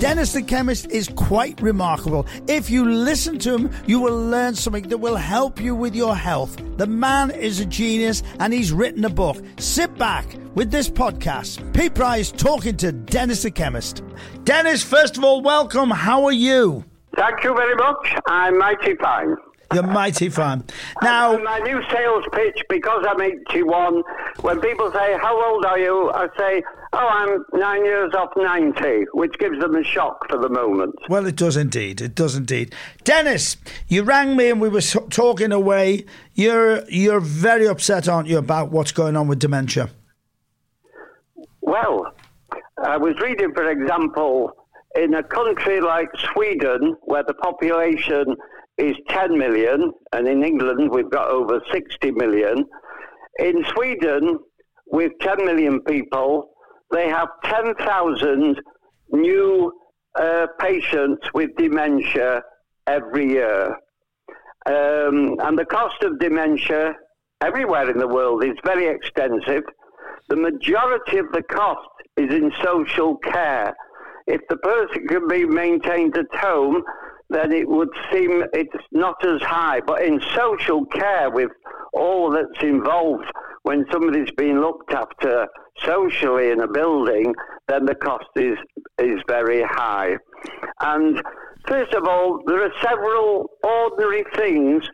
Dennis the Chemist is quite remarkable. If you listen to him, you will learn something that will help you with your health. The man is a genius and he's written a book. Sit back with this podcast. Pete Price talking to Dennis the Chemist. Dennis, first of all, welcome. How are you? Thank you very much. I'm mighty fine. You're mighty fine. Now, uh, my new sales pitch, because I'm 81, when people say, How old are you? I say, Oh, I'm nine years off 90, which gives them a shock for the moment. Well, it does indeed. It does indeed. Dennis, you rang me and we were talking away. You're, you're very upset, aren't you, about what's going on with dementia? Well, I was reading, for example, in a country like Sweden, where the population is 10 million, and in England we've got over 60 million. In Sweden, with 10 million people, they have 10,000 new uh, patients with dementia every year. Um, and the cost of dementia everywhere in the world is very extensive. The majority of the cost is in social care. If the person can be maintained at home, then it would seem it's not as high. But in social care, with all that's involved when somebody's being looked after socially in a building, then the cost is is very high. And first of all, there are several ordinary things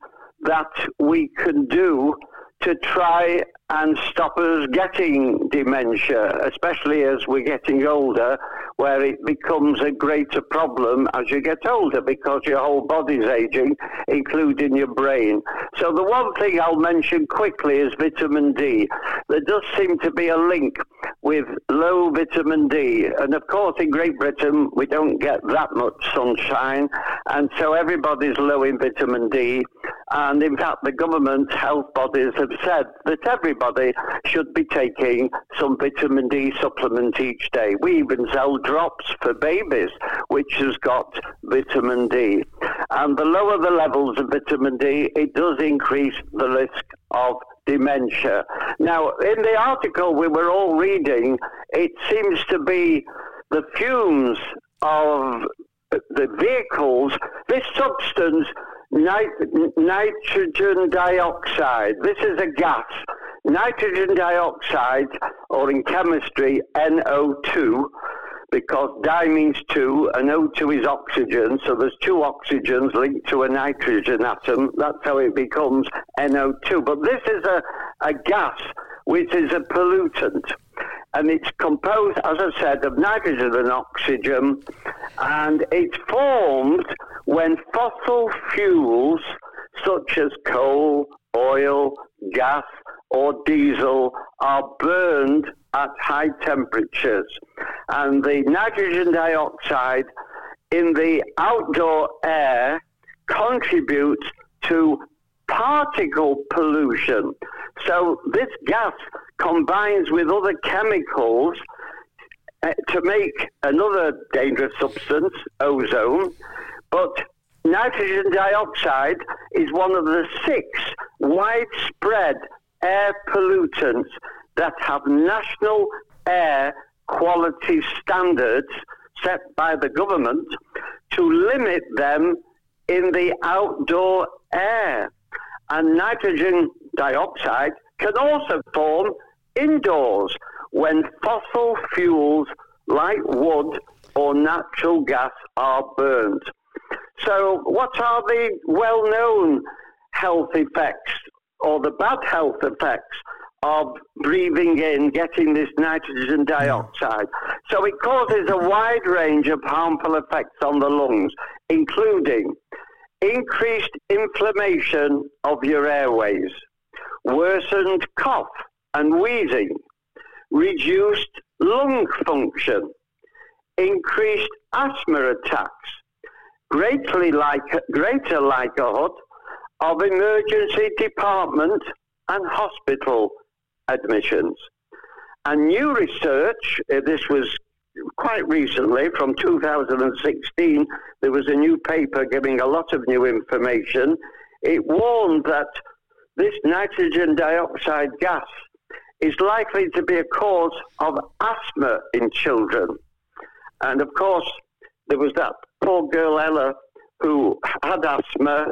that we can do to try and stop us getting dementia, especially as we're getting older, where it becomes a greater problem as you get older because your whole body's aging, including your brain. So, the one thing I'll mention quickly is vitamin D. There does seem to be a link with low vitamin D. And of course, in Great Britain, we don't get that much sunshine, and so everybody's low in vitamin D. And in fact, the government health bodies have said that everybody should be taking some vitamin D supplement each day. We even sell drops for babies, which has got vitamin D. And the lower the levels of vitamin D, it does increase the risk of dementia. Now, in the article we were all reading, it seems to be the fumes of the vehicles, this substance Nit- nitrogen dioxide. This is a gas. Nitrogen dioxide, or in chemistry, NO2, because di means two and O2 is oxygen, so there's two oxygens linked to a nitrogen atom. That's how it becomes NO2. But this is a, a gas which is a pollutant and it's composed, as I said, of nitrogen and oxygen, and it's formed when fossil fuels such as coal, oil, gas, or diesel are burned at high temperatures. And the nitrogen dioxide in the outdoor air contributes to particle pollution. So this gas combines with other chemicals uh, to make another dangerous substance, ozone. But nitrogen dioxide is one of the six widespread air pollutants that have national air quality standards set by the government to limit them in the outdoor air. And nitrogen dioxide can also form indoors when fossil fuels like wood or natural gas are burned. So, what are the well known health effects or the bad health effects of breathing in, getting this nitrogen dioxide? So, it causes a wide range of harmful effects on the lungs, including increased inflammation of your airways, worsened cough and wheezing, reduced lung function, increased asthma attacks, greatly like, greater likelihood of emergency department and hospital admissions. And new research, uh, this was quite recently, from 2016, there was a new paper giving a lot of new information. It warned that this nitrogen dioxide gas is likely to be a cause of asthma in children. And of course, there was that poor girl Ella who had asthma,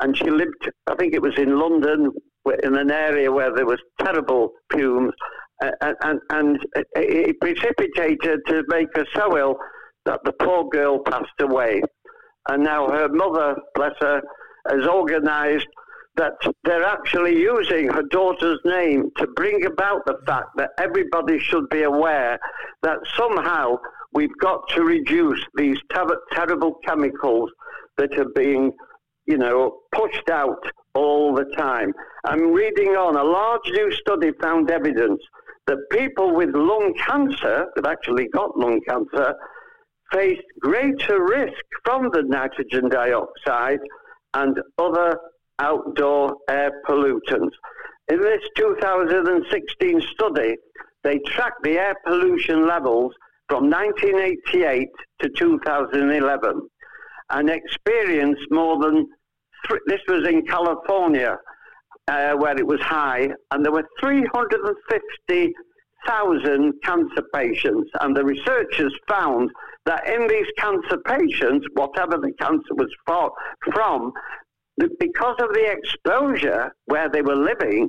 and she lived. I think it was in London, in an area where there was terrible fumes, and, and, and it precipitated to make her so ill that the poor girl passed away. And now her mother, bless her, has organised that they're actually using her daughter's name to bring about the fact that everybody should be aware that somehow we've got to reduce these ter- terrible chemicals that are being, you know, pushed out all the time. I'm reading on. A large new study found evidence that people with lung cancer, that actually got lung cancer, faced greater risk from the nitrogen dioxide and other outdoor air pollutants. In this 2016 study, they tracked the air pollution levels from 1988 to 2011 and experienced more than, th- this was in California, uh, where it was high, and there were 350,000 cancer patients. And the researchers found that in these cancer patients, whatever the cancer was for, from, because of the exposure where they were living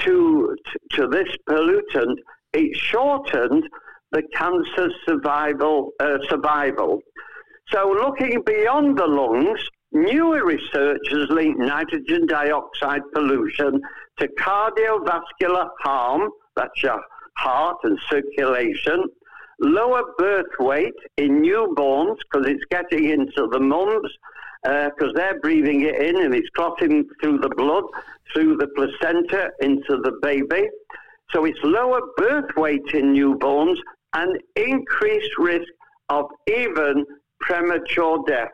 to, to this pollutant, it shortened the cancer survival uh, survival. So, looking beyond the lungs, newer research has linked nitrogen dioxide pollution to cardiovascular harm, that's your heart and circulation, lower birth weight in newborns because it's getting into the mums because uh, they're breathing it in and it's crossing through the blood, through the placenta into the baby. So it's lower birth weight in newborns and increased risk of even premature death.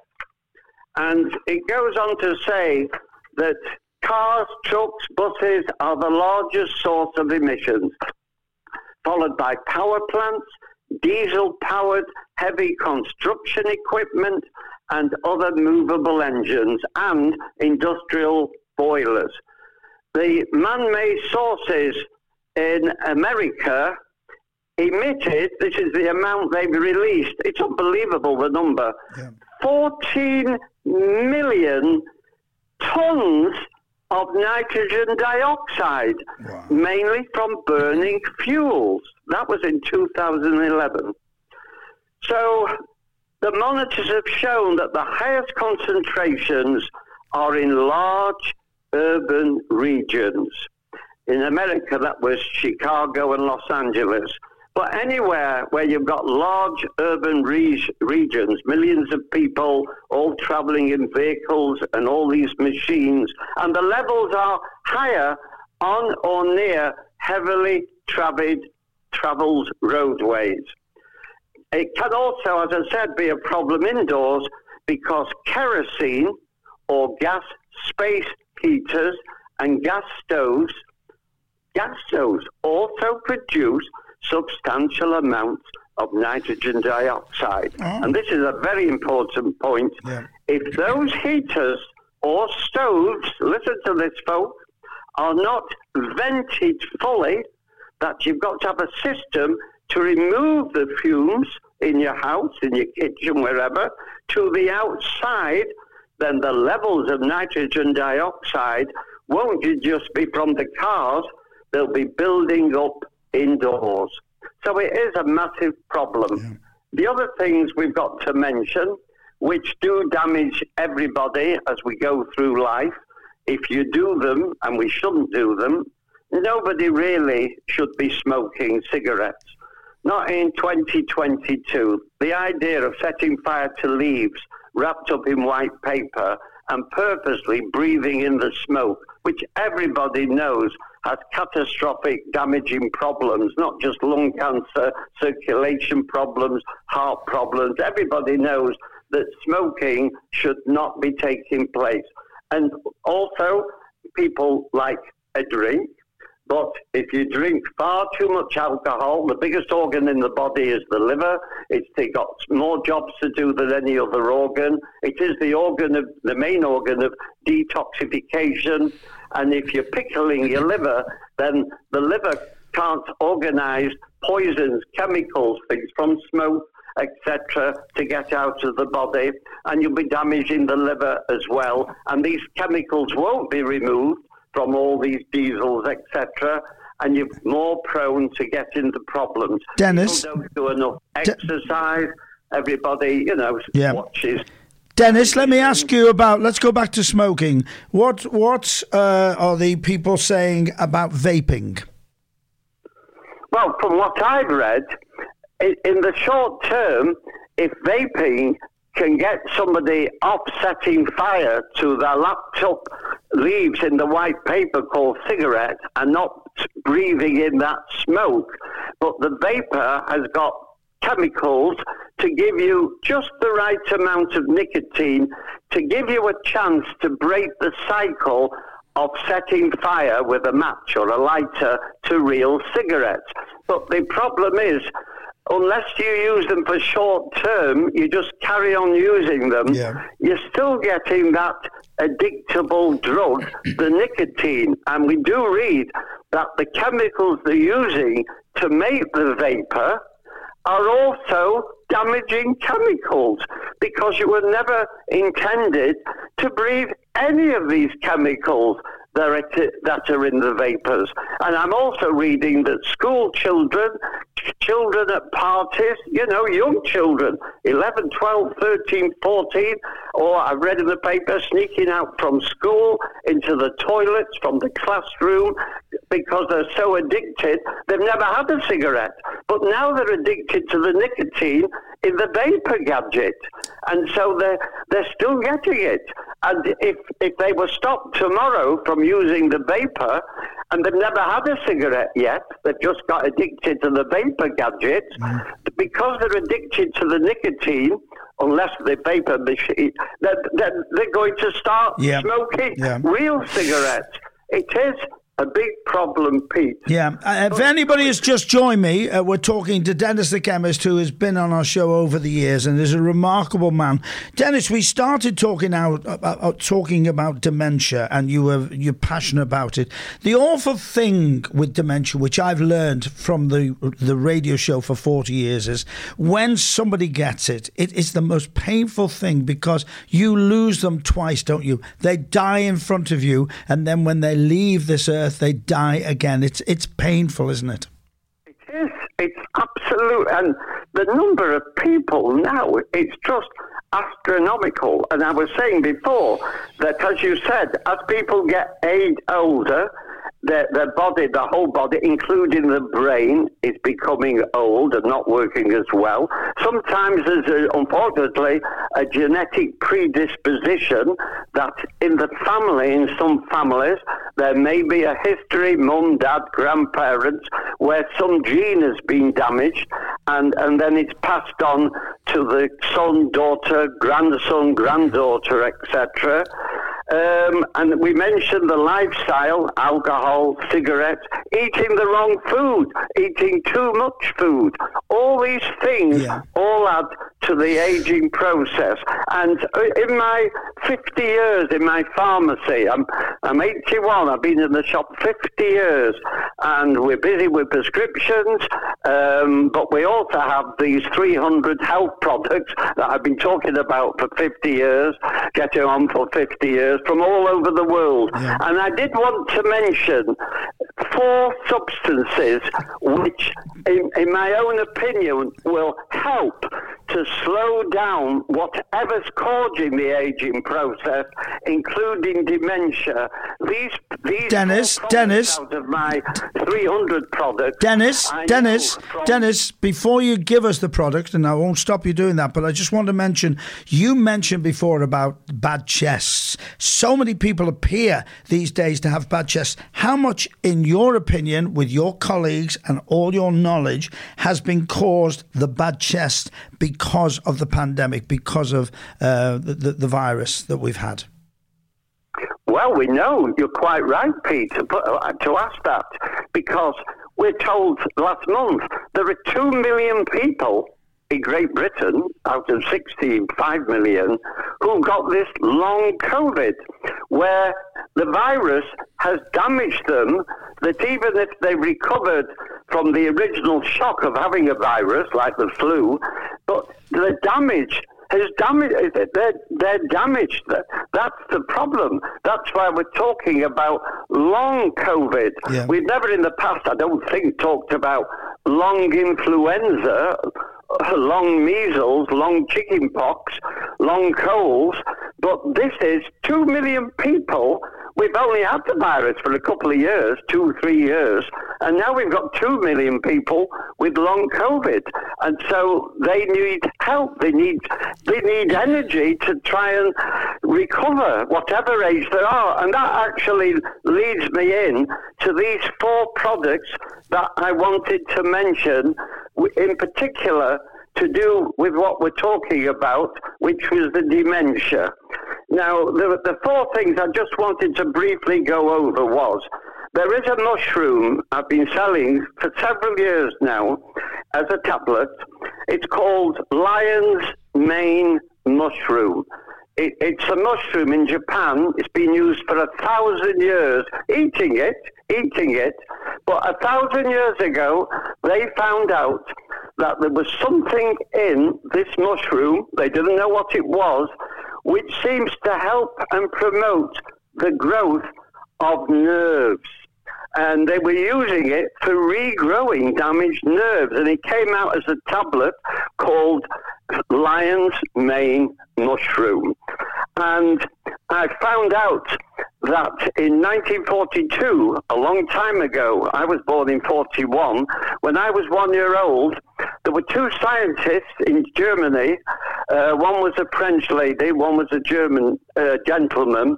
And it goes on to say that cars, trucks, buses are the largest source of emissions, followed by power plants, diesel powered heavy construction equipment, and other movable engines and industrial boilers. The man made sources in America emitted, this is the amount they've released, it's unbelievable the number, yeah. 14 million tons of nitrogen dioxide, wow. mainly from burning fuels. That was in 2011. So the monitors have shown that the highest concentrations are in large urban regions. In America, that was Chicago and Los Angeles. But anywhere where you've got large urban re- regions, millions of people all traveling in vehicles and all these machines, and the levels are higher on or near heavily traveled, traveled roadways. It can also, as I said, be a problem indoors because kerosene or gas space heaters and gas stoves, gas stoves also produce substantial amounts of nitrogen dioxide. Oh. And this is a very important point. Yeah. If those heaters or stoves, listen to this, folks, are not vented fully, that you've got to have a system to remove the fumes in your house, in your kitchen, wherever, to the outside, then the levels of nitrogen dioxide won't just be from the cars, they'll be building up indoors. So it is a massive problem. Yeah. The other things we've got to mention, which do damage everybody as we go through life, if you do them, and we shouldn't do them, nobody really should be smoking cigarettes. Not in 2022. The idea of setting fire to leaves wrapped up in white paper and purposely breathing in the smoke, which everybody knows has catastrophic damaging problems, not just lung cancer, circulation problems, heart problems. Everybody knows that smoking should not be taking place. And also, people like a drink, but if you drink far too much alcohol, the biggest organ in the body is the liver. It's got more jobs to do than any other organ. It is the organ of the main organ of detoxification. And if you're pickling your liver, then the liver can't organize poisons, chemicals, things from smoke etc., to get out of the body, and you'll be damaging the liver as well. And these chemicals won't be removed from all these diesels, etc and you're more prone to get into problems. Dennis, People don't do enough exercise. Everybody, you know, Yeah. watches. Dennis, let me ask you about. Let's go back to smoking. What what uh, are the people saying about vaping? Well, from what I've read, in the short term, if vaping can get somebody off setting fire to their laptop leaves in the white paper called cigarette and not breathing in that smoke, but the vapor has got chemicals to give you just the right amount of nicotine to give you a chance to break the cycle of setting fire with a match or a lighter to real cigarettes. But the problem is, unless you use them for short term, you just carry on using them, Yeah. you're still getting that addictable drug, the nicotine. And we do read that the chemicals they're using to make the vapor are also damaging chemicals because you were never intended to breathe any of these chemicals that are, in the vapors. And I'm also reading that school children, ch- children at parties, you know, young children, 11, 12, 13, 14, or I've read in the paper, sneaking out from school into the toilets, from the classroom, because they're so addicted, they've never had a cigarette. But now they're addicted to the nicotine in the vapor gadget. And so they're, they're still getting it. And if, if they were stopped tomorrow from using the vapor, and they've never had a cigarette yet, they've just got addicted to the vapor gadget, because they're addicted to the nicotine, unless the vapor machine, they're, they're, they're going to start Yeah. smoking Yeah. real cigarettes. It is a big problem, Pete. Yeah. Uh, if anybody has just joined me, uh, we're talking to Dennis the chemist, who has been on our show over the years and is a remarkable man. Dennis, we started talking out about, uh, talking about dementia, and you were you're passionate about it. The awful thing with dementia, which I've learned from the the radio show for forty years, is when somebody gets it, it is the most painful thing because you lose them twice, don't you? They die in front of you, and then when they leave this earth, they die again. It's it's painful, isn't it? It is. It's absolute. And the number of people now, it's just astronomical. And I was saying before that, as you said, as people get age older, their, their body, the whole body, including the brain, is becoming old and not working as well. Sometimes there's, a, unfortunately, a genetic predisposition that in the family, in some families, there may be a history, mum, dad, grandparents, where some gene has been damaged and, and then it's passed on to the son, daughter, grandson, granddaughter, etc. Um, and we mentioned the lifestyle, alcohol, cigarettes, eating the wrong food, eating too much food. All these things Yeah. all add to the aging process. And uh, in my 50 years in my pharmacy, I'm, I'm 81, I've been in the shop 50 years, and we're busy with prescriptions, um, but we also have these 300 health products that I've been talking about for 50 years, getting on for 50 years from all over the world. Yeah. And I did want to mention four substances which, in, in my own opinion, will help to slow down whatever's causing the aging process, including dementia. These, these Dennis, Dennis. out of my 300 products. Dennis, I Dennis, from- Dennis, before you give us the product, and I won't stop you doing that, but I just want to mention you mentioned before about bad chests. So many people appear these days to have bad chests. How much, in your opinion, with your colleagues and all your knowledge, has been caused the bad chest because of the pandemic, because of uh, the, the, virus that we've had? Well, we know you're quite right, Peter, but, uh, to ask that because we're told last month there are two million people in Great Britain out of 65 million who got this long COVID, where the virus has damaged them that even if they recovered from the original shock of having a virus like the flu, but the damage has damaged. They're, they're damaged. That's the problem. That's why we're talking about long COVID. Yeah. We've never in the past, I don't think, talked about long influenza long measles, long chickenpox, long colds, but this is two million people. We've only had the virus for a couple of years, two, three years, and now we've got two million people with long COVID, and so they need help. They need they need energy to try and recover whatever age they are, and that actually leads me in to these four products that I wanted to mention in particular to do with what we're talking about, which was the dementia. Now, the, the four things I just wanted to briefly go over was there is a mushroom I've been selling for several years now as a tablet. It's called lion's mane mushroom. It, it's a mushroom in Japan. It's been used for a thousand years. Eating it, eating it. But a thousand years ago, they found out that there was something in this mushroom, they didn't know what it was, which seems to help and promote the growth of nerves. And they were using it for regrowing damaged nerves. And it came out as a tablet called lion's mane mushroom. And I found out that in 1942, a long time ago, I was born in 41, when I was one year old, there were two scientists in Germany. Uh, one was a French lady, one was a German uh, gentleman,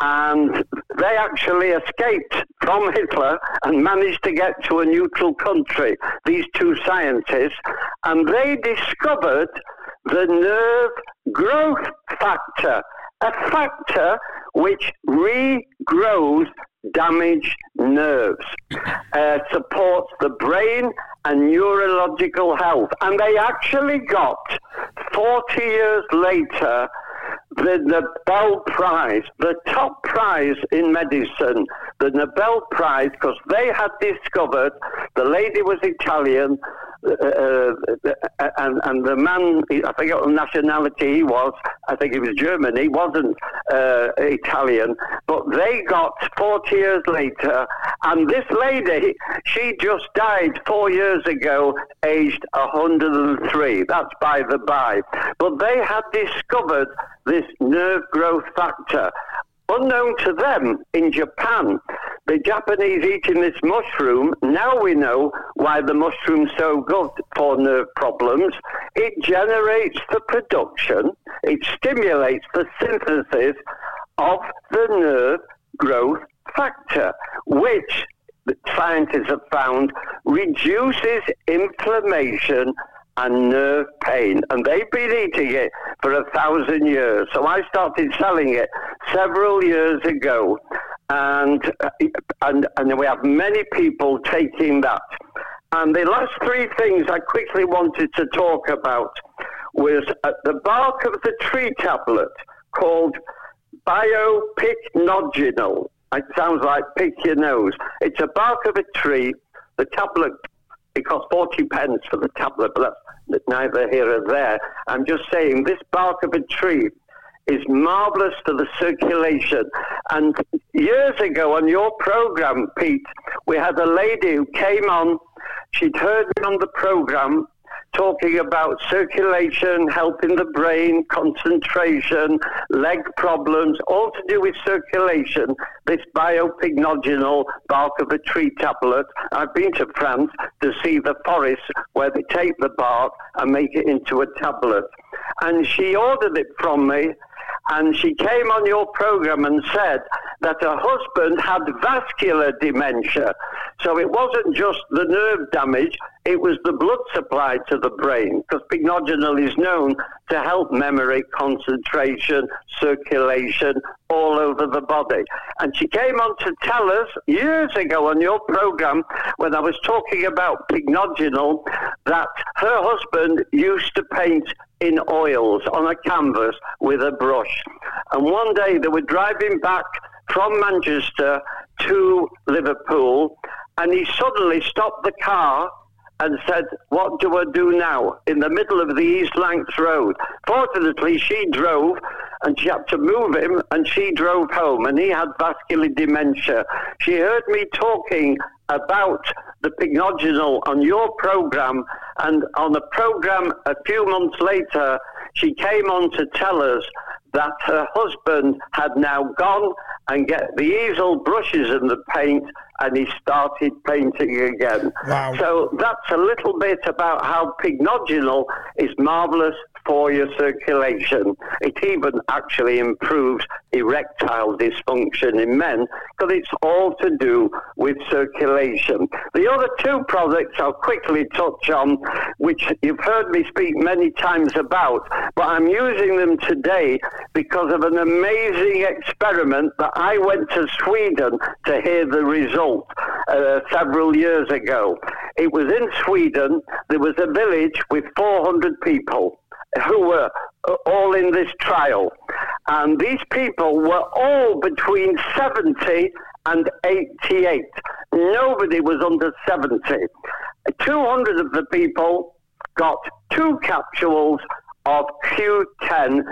and they actually escaped from Hitler and managed to get to a neutral country, these two scientists, and they discovered the nerve growth factor, a factor which regrows damaged nerves, uh, supports the brain and neurological health. And they actually got, 40 years later, the Nobel Prize, the top prize in medicine, the Nobel Prize, because they had discovered the lady was Italian, Uh, uh, uh, and and the man, I forget what nationality he was. I think he was German. He wasn't uh, Italian, but they got 40 years later, and this lady, she just died four years ago, aged 103. That's by the by. But they had discovered this nerve growth factor. Unknown to them in Japan, the Japanese eating this mushroom, now we know why the mushroom's so good for nerve problems. It generates the production, it stimulates the synthesis of the nerve growth factor, which scientists have found reduces inflammation and nerve pain. And they've been eating it for a thousand years. So I started selling it several years ago. And, uh, and, and we have many people taking that. And the last three things I quickly wanted to talk about was at the bark of the tree tablet called biopycnogenol. It sounds like pick your nose. It's a bark of a tree. The tablet it costs 40 pence for the tablet, but that's neither here nor there. I'm just saying this bark of a tree is marvelous for the circulation. And years ago on your program, Pete, we had a lady who came on. She'd heard me on the program talking about circulation, helping the brain, concentration, leg problems, all to do with circulation. This biopycnogenol bark of a tree tablet. I've been to France to see the forest where they take the bark and make it into a tablet. And she ordered it from me and she came on your program and said that her husband had vascular dementia. So it wasn't just the nerve damage, it was the blood supply to the brain, because pycnogenol is known to help memory, concentration, circulation all over the body. And she came on to tell us years ago on your program when I was talking about pycnogenol that her husband used to paint in oils on a canvas with a brush. And one day they were driving back from Manchester to Liverpool, and he suddenly stopped the car and said, What do I do now? in the middle of the East Lancs Road. Fortunately, she drove and she had to move him and she drove home and he had vascular dementia. She heard me talking about the pycnogenol on your program and on a program a few months later, she came on to tell us that her husband had now gone and get the easel brushes and the paint and he started painting again. Wow. So that's a little bit about how pycnogenol is marvelous for your circulation. It even actually improves erectile dysfunction in men because it's all to do with circulation. The other two products I'll quickly touch on, which you've heard me speak many times about, but I'm using them today because of an amazing experiment that I went to Sweden to hear the result uh, several years ago. It was in Sweden. There was a village with 400 people who were uh, all in this trial. And these people were all between 70 and 88. Nobody was under 70. 200 of the people got two capsules of Q10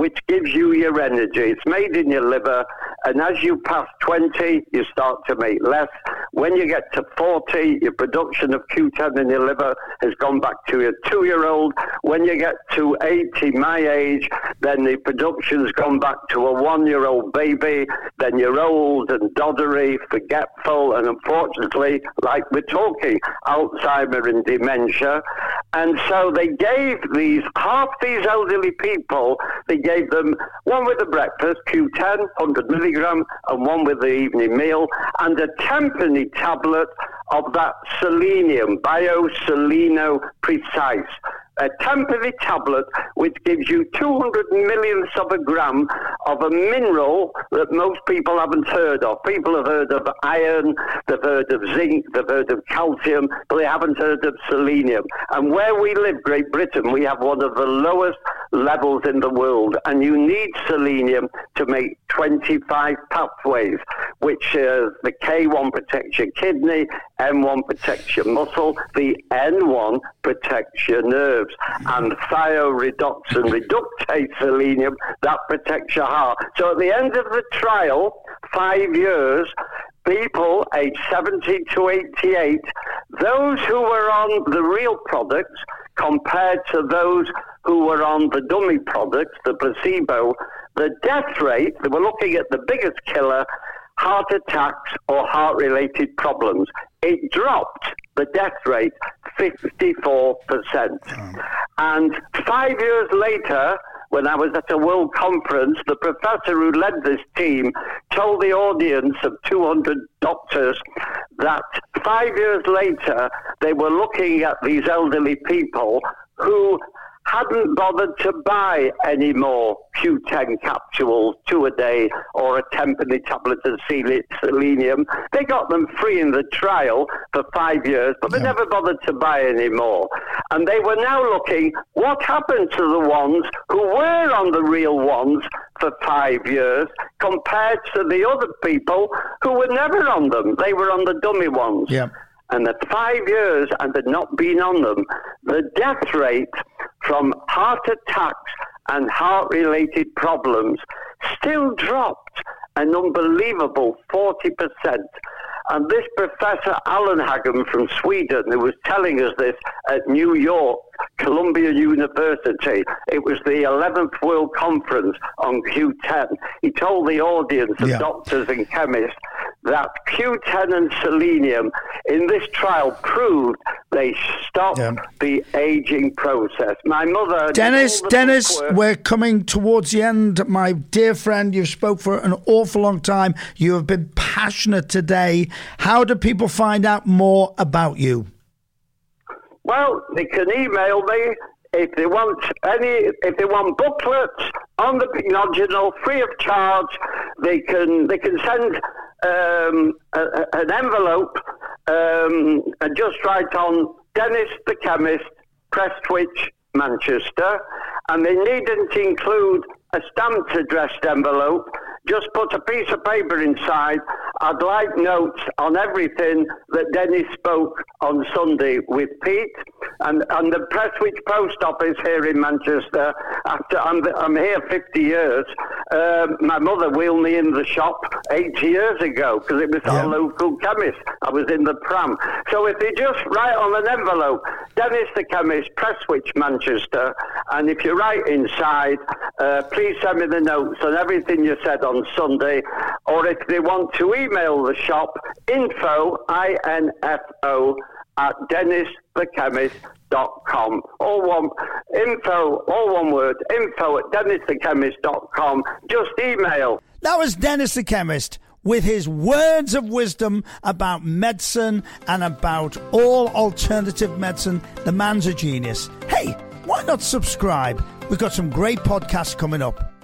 which gives you your energy. It's made in your liver, and as you pass 20, you start to make less. When you get to 40, your production of Q10 in your liver has gone back to your two year old. When you get to 80, my age, then the production's gone back to a one year old baby. Then you're old and doddery, forgetful, and unfortunately, like we're talking, Alzheimer and dementia. And so they gave these, half these elderly people, they gave them one with the breakfast, Q10, 100 milligram, and one with the evening meal, and a tenpenny tablet of that selenium, Bioseleno Precise a tenpenny tablet which gives you 200 millionths of a gram of a mineral that most people haven't heard of. People have heard of iron, they've heard of zinc, they've heard of calcium, but they haven't heard of selenium. And where we live, Great Britain, we have one of the lowest levels in the world, and you need selenium to make 25 pathways, which uh, the K1 protects your kidney, M1 protects your muscle, the N1 protects your nerves, and thioredoxin reductase selenium that protects your heart. So at the end of the trial, five years, people aged 70 to 88, those who were on the real products compared to those who were on the dummy products, the placebo, the death rate, they were looking at the biggest killer, heart attacks or heart related problems. It dropped the death rate 54%. And five years later, when I was at a world conference, the professor who led this team told the audience of 200 doctors that five years later they were looking at these elderly people who hadn't bothered to buy any more Q10 capsules, two a day, or a tenpenny tablet of selenium. They got them free in the trial for five years, but they yeah. never bothered to buy any more. And they were now looking what happened to the ones who were on the real ones for five years compared to the other people who were never on them. They were on the dummy ones. Yeah and at five years and had not been on them, the death rate from heart attacks and heart related problems still dropped an unbelievable 40%. And this Professor Alehagen from Sweden, who was telling us this at New York, Columbia University, it was the 11th World Conference on Q10. He told the audience of yeah. doctors and chemists that Q10 and selenium in this trial proved they stopped yeah. the aging process. My mother, Dennis, Dennis, we're coming towards the end. My dear friend, you've spoke for an awful long time. You have been passionate today. How do people find out more about you? Well, they can email me if they want any, if they want booklets on the pycnogenol free of charge. They can they can send um, a, an envelope um, and just write on Dennis the chemist, Prestwich, Manchester, and they needn't include a stamped addressed envelope. Just put a piece of paper inside. I'd like notes on everything that Dennis spoke on Sunday with Pete and, and the Prestwich Post Office here in Manchester. After I'm, I'm here 50 years, uh, my mother wheeled me in the shop 80 years ago because it was yeah. our local chemist. I was in the pram. So if you just write on an envelope, Dennis the chemist, Prestwich, Manchester, and if you write inside, uh, please send me the notes on everything you said on Sunday, or if they want to email the shop, info, I-N-F-O, at dennisthechemist.com. All one, info, all one word, info at dennisthechemist.com. Just email. That was Dennis the Chemist with his words of wisdom about medicine and about all alternative medicine. The man's a genius. Hey, why not subscribe? We've got some great podcasts coming up.